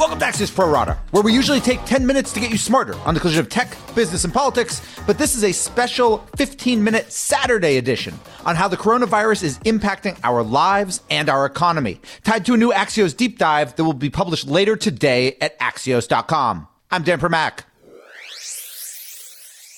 Welcome to Axios Pro Rata, where we usually take 10 minutes to get you smarter on the collision of tech, business, and politics, but this is a special 15 minute Saturday edition on how the coronavirus is impacting our lives and our economy, tied to a new Axios deep dive that will be published later today at axios.com. I'm Dan Primack.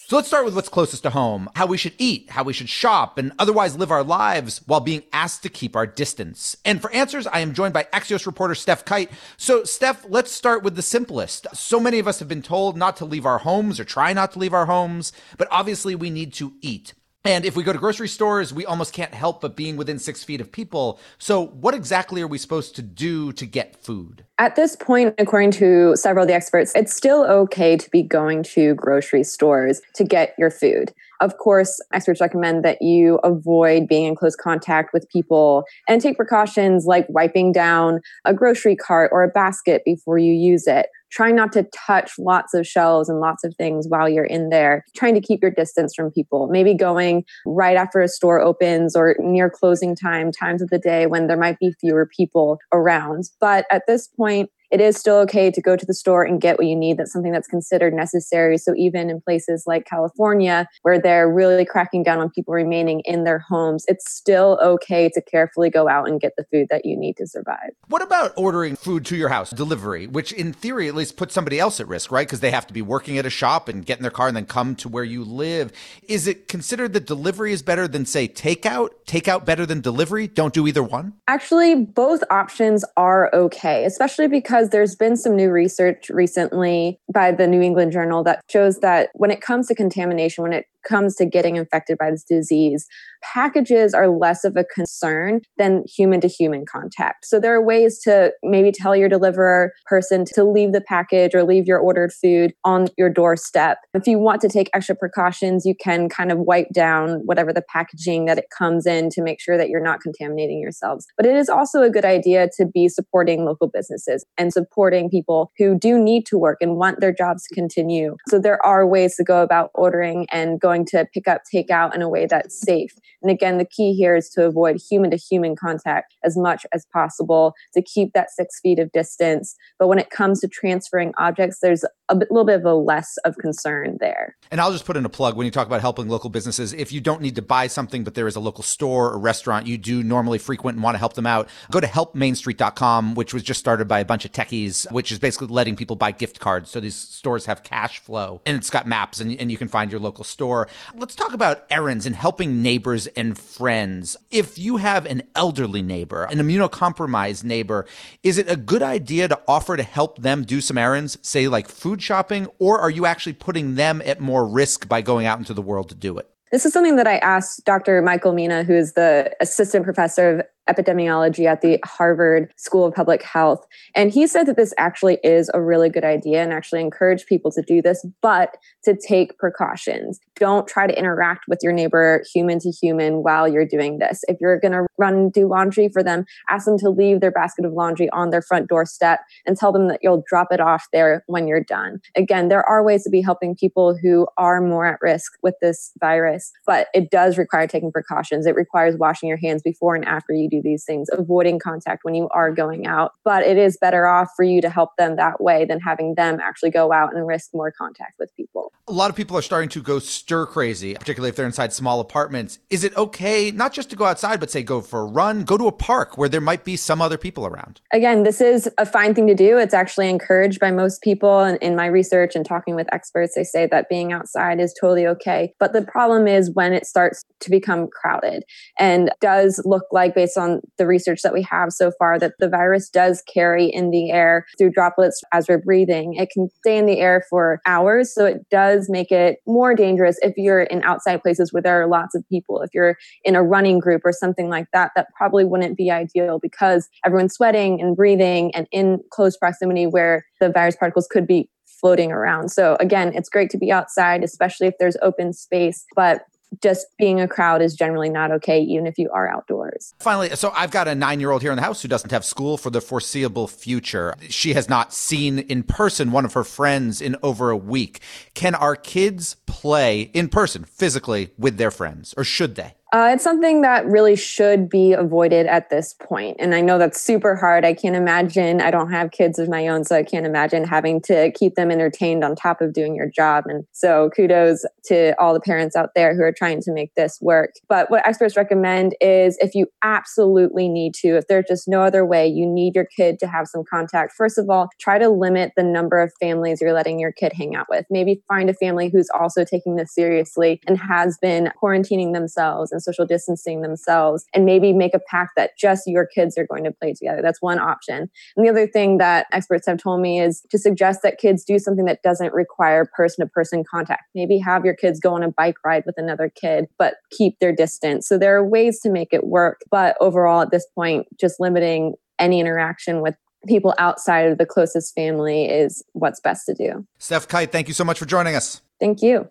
So let's start with what's closest to home how we should eat, how we should shop, and otherwise live our lives while being asked to keep our distance. And for answers, I am joined by Axios reporter Stef Kight. So, Stef, let's start with the simplest. So many of us have been told not to leave our homes or try not to leave our homes, but obviously we need to eat. And if we go to grocery stores, we almost can't help but being within six feet of people. So, what exactly are we supposed to do to get food? At this point, according to several of the experts, it's still okay to be going to grocery stores to get your food. Of course, experts recommend that you avoid being in close contact with people and take precautions like wiping down a grocery cart or a basket before you use it trying not to touch lots of shelves and lots of things while you're in there, trying to keep your distance from people, maybe going right after a store opens or near closing time, times of the day when there might be fewer people around. But at this point, it is still okay to go to the store and get what you need. That's something that's considered necessary. So even in places like California, where they're really cracking down on people remaining in their homes, it's still okay to carefully go out and get the food that you need to survive. What about ordering food to your house, delivery, which in theory at least puts somebody else at risk, right? Because they have to be working at a shop and get in their car and then come to where you live. Is it considered that delivery is better than, say, takeout? Takeout better than delivery? Don't do either one? Actually, both options are okay, especially because because there's been some new research recently by the New England Journal that shows that when it comes to contamination, when it comes to getting infected by this disease, packages are less of a concern than human to human contact. So there are ways to maybe tell your deliverer person to leave the package or leave your ordered food on your doorstep. If you want to take extra precautions, you can kind of wipe down whatever the packaging that it comes in to make sure that you're not contaminating yourselves. But it is also a good idea to be supporting local businesses and supporting people who do need to work and want their jobs to continue. So there are ways to go about ordering and going to pick up takeout in a way that's safe. And again, the key here is to avoid human to human contact as much as possible to keep that six feet of distance. But when it comes to transferring objects, there's a bit, little bit of a less of concern there. And I'll just put in a plug when you talk about helping local businesses. If you don't need to buy something, but there is a local store or restaurant you do normally frequent and want to help them out, go to helpmainstreet.com, which was just started by a bunch of techies, which is basically letting people buy gift cards. So these stores have cash flow and it's got maps and, and you can find your local store. Let's talk about errands and helping neighbors and friends. If you have an elderly neighbor, an immunocompromised neighbor, is it a good idea to offer to help them do some errands, say like food shopping, or are you actually putting them at more risk by going out into the world to do it? This is something that I asked Dr. Michael Mina, who is the assistant professor of epidemiology at the Harvard School of Public Health. And he said that this actually is a really good idea and actually encourage people to do this, but to take precautions. Don't try to interact with your neighbor human to human while you're doing this. If you're going to run do laundry for them, ask them to leave their basket of laundry on their front doorstep and tell them that you'll drop it off there when you're done. Again, there are ways to be helping people who are more at risk with this virus, but it does require taking precautions. It requires washing your hands before and after you do these things, avoiding contact when you are going out. But it is better off for you to help them that way than having them actually go out and risk more contact with people. A lot of people are starting to go stir crazy, particularly if they're inside small apartments. Is it okay not just to go outside, but say go for a run, go to a park where there might be some other people around? Again, this is a fine thing to do. It's actually encouraged by most people. And in my research and talking with experts, they say that being outside is totally okay. But the problem is when it starts to become crowded and does look like, based on the research that we have so far that the virus does carry in the air through droplets as we're breathing. It can stay in the air for hours. So it does make it more dangerous if you're in outside places where there are lots of people. If you're in a running group or something like that, that probably wouldn't be ideal because everyone's sweating and breathing and in close proximity where the virus particles could be floating around. So again, it's great to be outside, especially if there's open space, but just being a crowd is generally not okay, even if you are outdoors. Finally, so I've got a nine year old here in the house who doesn't have school for the foreseeable future. She has not seen in person one of her friends in over a week. Can our kids play in person, physically, with their friends, or should they? Uh, it's something that really should be avoided at this point. And I know that's super hard. I can't imagine, I don't have kids of my own, so I can't imagine having to keep them entertained on top of doing your job. And so kudos to all the parents out there who are trying to make this work. But what experts recommend is if you absolutely need to, if there's just no other way, you need your kid to have some contact. First of all, try to limit the number of families you're letting your kid hang out with. Maybe find a family who's also taking this seriously and has been quarantining themselves and social distancing themselves and maybe make a pact that just your kids are going to play together. That's one option. And the other thing that experts have told me is to suggest that kids do something that doesn't require person to person contact. Maybe have your kids go on a bike ride with another kid, but keep their distance. So there are ways to make it work. But overall, at this point, just limiting any interaction with people outside of the closest family is what's best to do. Stef Kight, thank you so much for joining us. Thank you.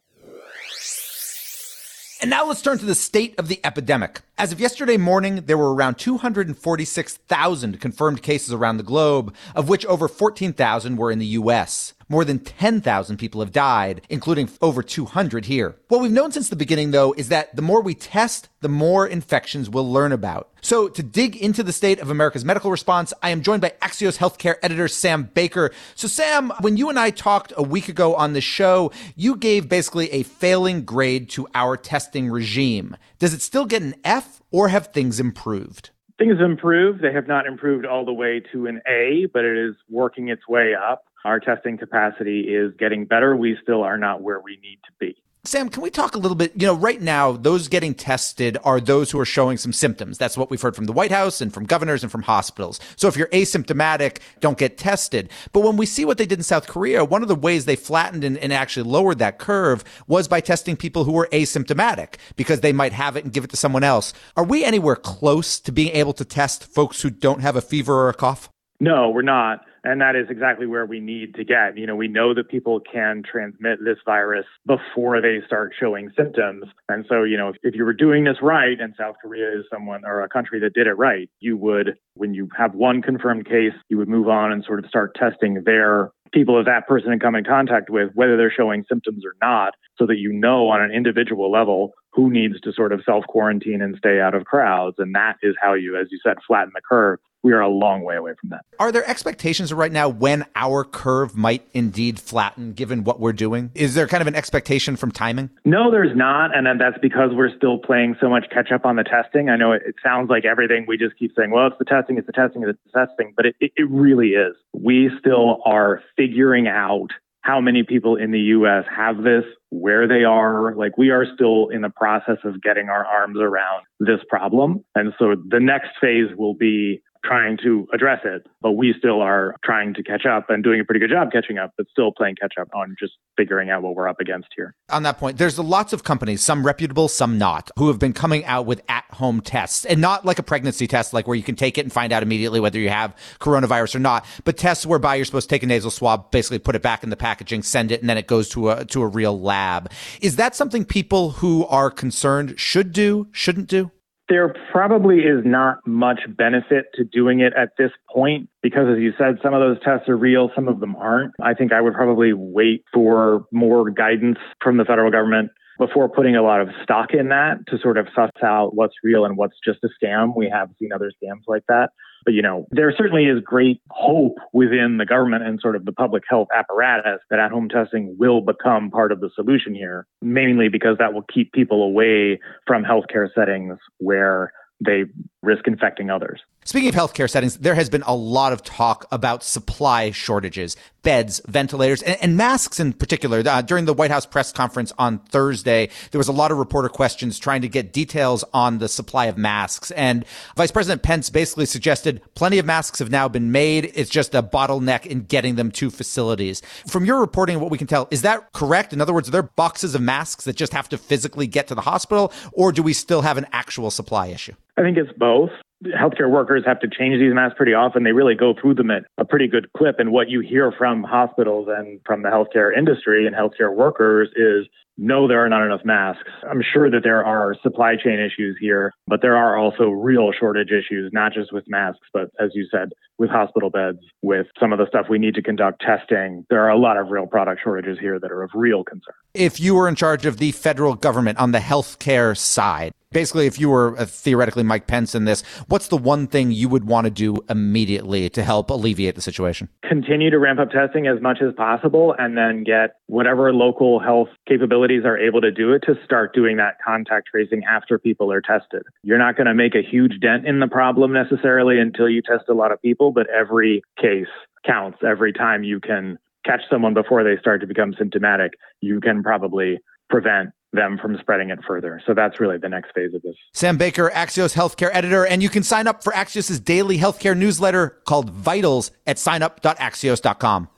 And now let's turn to the state of the epidemic. As of yesterday morning, there were around 246,000 confirmed cases around the globe, of which over 14,000 were in the US. More than 10,000 people have died, including over 200 here. What we've known since the beginning, though, is that the more we test, the more infections we'll learn about. So, to dig into the state of America's medical response, I am joined by Axios healthcare editor Sam Baker. So, Sam, when you and I talked a week ago on the show, you gave basically a failing grade to our testing regime. Does it still get an F, or have things improved? Things have improved. They have not improved all the way to an A, but it is working its way up. Our testing capacity is getting better. We still are not where we need to be. Sam, can we talk a little bit? You know, right now, those getting tested are those who are showing some symptoms. That's what we've heard from the White House and from governors and from hospitals. So if you're asymptomatic, don't get tested. But when we see what they did in South Korea, one of the ways they flattened and, and actually lowered that curve was by testing people who were asymptomatic because they might have it and give it to someone else. Are we anywhere close to being able to test folks who don't have a fever or a cough? No, we're not. And that is exactly where we need to get. You know, we know that people can transmit this virus before they start showing symptoms. And so, you know, if, if you were doing this right, and South Korea is someone or a country that did it right, you would, when you have one confirmed case, you would move on and sort of start testing their people of that person come in contact with, whether they're showing symptoms or not, so that you know on an individual level who needs to sort of self quarantine and stay out of crowds. And that is how you, as you said, flatten the curve we are a long way away from that. Are there expectations right now when our curve might indeed flatten given what we're doing? Is there kind of an expectation from timing? No, there's not. And that's because we're still playing so much catch up on the testing. I know it, it sounds like everything we just keep saying, well, it's the testing, it's the testing, it's the testing, but it, it, it really is. We still are figuring out how many people in the US have this, where they are. Like we are still in the process of getting our arms around this problem. And so the next phase will be trying to address it, but we still are trying to catch up and doing a pretty good job catching up, but still playing catch up on just figuring out what we're up against here. On that point, there's lots of companies, some reputable, some not, who have been coming out with at home tests and not like a pregnancy test, like where you can take it and find out immediately whether you have coronavirus or not, but tests whereby you're supposed to take a nasal swab, basically put it back in the packaging, send it, and then it goes to a, to a real lab. Is that something people who are concerned should do, shouldn't do? There probably is not much benefit to doing it at this point because, as you said, some of those tests are real, some of them aren't. I think I would probably wait for more guidance from the federal government before putting a lot of stock in that to sort of suss out what's real and what's just a scam. We have seen other scams like that. But, you know, there certainly is great hope within the government and sort of the public health apparatus that at home testing will become part of the solution here, mainly because that will keep people away from healthcare settings where they risk infecting others. Speaking of healthcare settings, there has been a lot of talk about supply shortages, beds, ventilators, and, and masks in particular. Uh, during the White House press conference on Thursday, there was a lot of reporter questions trying to get details on the supply of masks. And Vice President Pence basically suggested plenty of masks have now been made. It's just a bottleneck in getting them to facilities. From your reporting, what we can tell, is that correct? In other words, are there boxes of masks that just have to physically get to the hospital, or do we still have an actual supply issue? I think it's both healthcare workers have to change these masks pretty often. They really go through them at a pretty good clip. And what you hear from hospitals and from the healthcare industry and healthcare workers is no, there are not enough masks. I'm sure that there are supply chain issues here, but there are also real shortage issues, not just with masks, but as you said, with hospital beds, with some of the stuff we need to conduct testing. There are a lot of real product shortages here that are of real concern. If you were in charge of the federal government on the healthcare side, basically, if you were uh, theoretically Mike Pence in this, what's the one thing you would want to do immediately to help alleviate the situation? Continue to ramp up testing as much as possible and then get whatever local health capabilities are able to do it to start doing that contact tracing after people are tested. You're not going to make a huge dent in the problem necessarily until you test a lot of people, but every case counts. Every time you can catch someone before they start to become symptomatic, you can probably prevent them from spreading it further. So that's really the next phase of this. Sam Baker, Axios healthcare editor, and you can sign up for Axios's daily healthcare newsletter called Vitals at signup.axios.com.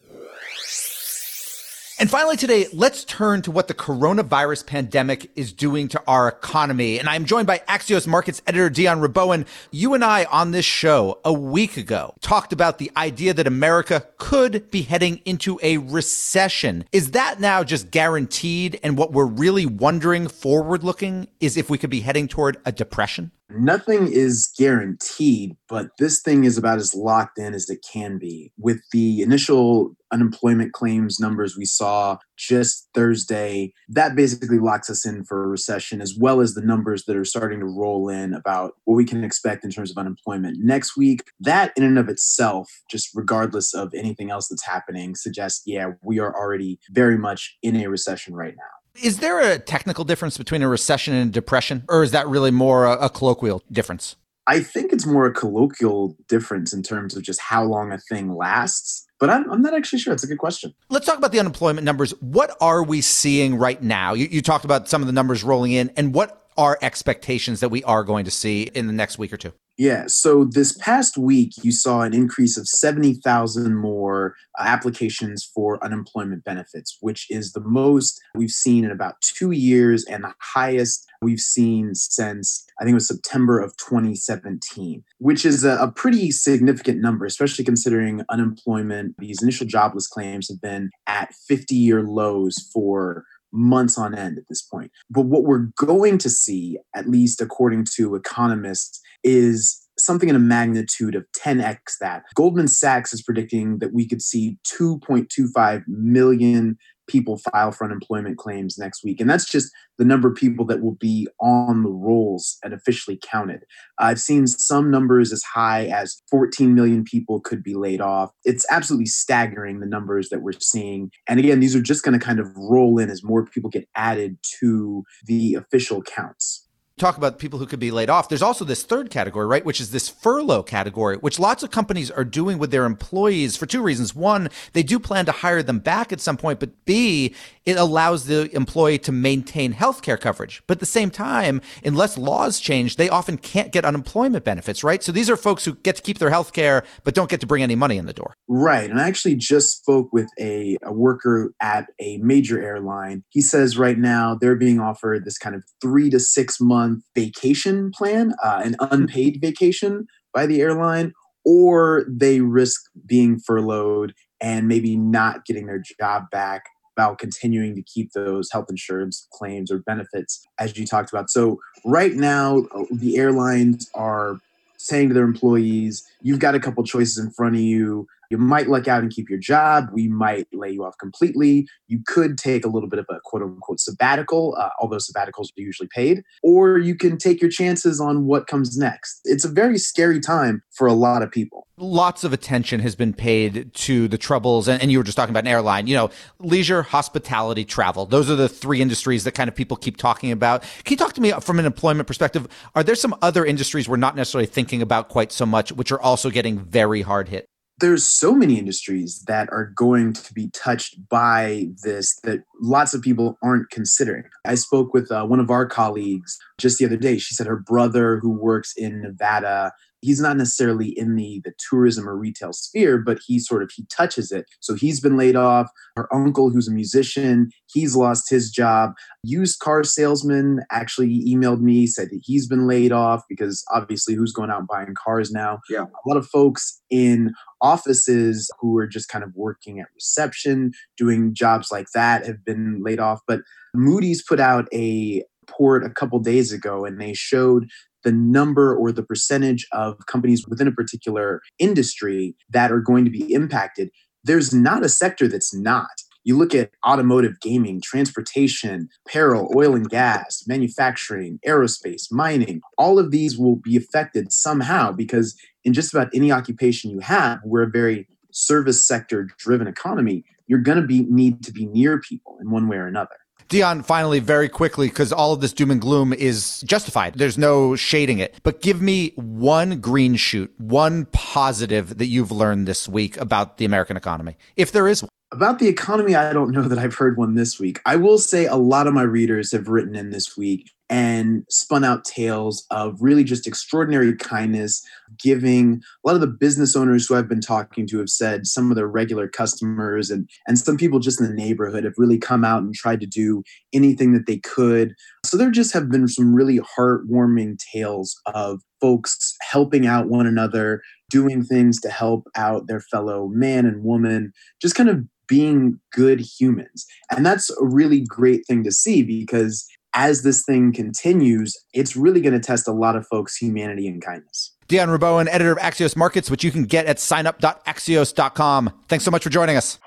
And finally, today, let's turn to what the coronavirus pandemic is doing to our economy. And I'm joined by Axios Markets editor Dion Rabouin. You and I on this show a week ago talked about the idea that America could be heading into a recession. Is that now just guaranteed? And what we're really wondering forward looking is if we could be heading toward a depression? Nothing is guaranteed, but this thing is about as locked in as it can be. With the initial unemployment claims numbers we saw just Thursday, that basically locks us in for a recession, as well as the numbers that are starting to roll in about what we can expect in terms of unemployment next week. That, in and of itself, just regardless of anything else that's happening, suggests, yeah, we are already very much in a recession right now. Is there a technical difference between a recession and a depression, or is that really more a, a, colloquial difference? I think it's more a colloquial difference in terms of just how long a thing lasts. But I'm, I'm not actually sure. It's a good question. Let's talk about the unemployment numbers. What are we seeing right now? You, you talked about some of the numbers rolling in, and what are expectations that we are going to see in the next week or two? Yeah. So this past week, you saw an increase of 70,000 more uh, applications for unemployment benefits, which is the most we've seen in about two years and the highest we've seen since I think it was September of 2017, which is a, a pretty significant number, especially considering unemployment. These initial jobless claims have been at 50 year lows for months on end at this point. But what we're going to see, at least according to economists, is something in a magnitude of 10x that. Goldman Sachs is predicting that we could see 2.25 million people file for unemployment claims next week. And that's just the number of people that will be on the rolls and officially counted. I've seen some numbers as high as 14 million people could be laid off. It's absolutely staggering the numbers that we're seeing. And again, these are just going to kind of roll in as more people get added to the official counts talk about people who could be laid off. There's also this third category, right, which is this furlough category, which lots of companies are doing with their employees for two reasons. One, they do plan to hire them back at some point, but B, it allows the employee to maintain health care coverage. But at the same time, unless laws change, they often can't get unemployment benefits, right? So these are folks who get to keep their health care, but don't get to bring any money in the door. Right. And I actually just spoke with a, a worker at a major airline. He says right now they're being offered this kind of three to six month vacation plan, uh, an unpaid vacation by the airline, or they risk being furloughed and maybe not getting their job back while continuing to keep those health insurance claims or benefits as you talked about. So right now uh, the airlines are saying to their employees, you've got a couple choices in front of you. You might luck out and keep your job. We might lay you off completely. You could take a little bit of a quote unquote sabbatical, uh, although sabbaticals are usually paid, or you can take your chances on what comes next. It's a very scary time for a lot of people. Lots of attention has been paid to the troubles, and, and you were just talking about an airline, you know, leisure, hospitality, travel. Those are the three industries that kind of people keep talking about. Can you talk to me from an employment perspective? Are there some other industries we're not necessarily thinking about quite so much, which are also getting very hard hit? There's so many industries that are going to be touched by this that lots of people aren't considering. I spoke with uh, one of our colleagues just the other day. She said her brother, who works in Nevada, he's not necessarily in the the tourism or retail sphere, but he sort of he touches it. So he's been laid off. Her uncle, who's a musician, he's lost his job. Used car salesman actually emailed me, said that he's been laid off because obviously who's going out and buying cars now? Yeah. A lot of folks in offices who are just kind of working at reception, doing jobs like that have been laid off. But Moody's put out a report a couple days ago and they showed the number or the percentage of companies within a particular industry that are going to be impacted. There's not a sector that's not. You look at automotive, gaming, transportation, apparel, oil and gas, manufacturing, aerospace, mining. All of these will be affected somehow because in just about any occupation you have, we're a very service sector driven economy. You're going to be need to be near people in one way or another. Dion, finally, very quickly, because all of this doom and gloom is justified. There's no shading it. But give me one green shoot, one positive that you've learned this week about the American economy, if there is one. About the economy, I don't know that I've heard one this week. I will say a lot of my readers have written in this week and spun out tales of really just extraordinary kindness, giving. A lot of the business owners who I've been talking to have said some of their regular customers and, and some people just in the neighborhood have really come out and tried to do anything that they could. So there just have been some really heartwarming tales of folks helping out one another, doing things to help out their fellow man and woman, just kind of being good humans. And that's a really great thing to see because as this thing continues, it's really going to test a lot of folks' humanity and kindness. Dion Rabouin, editor of Axios Markets, which you can get at signup.axios.com. Thanks so much for joining us.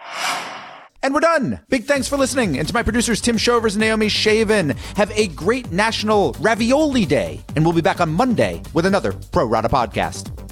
And we're done. Big thanks for listening. And to my producers, Tim Shovers and Naomi Shavin. Have a great National Ravioli Day. And we'll be back on Monday with another Pro Rata podcast.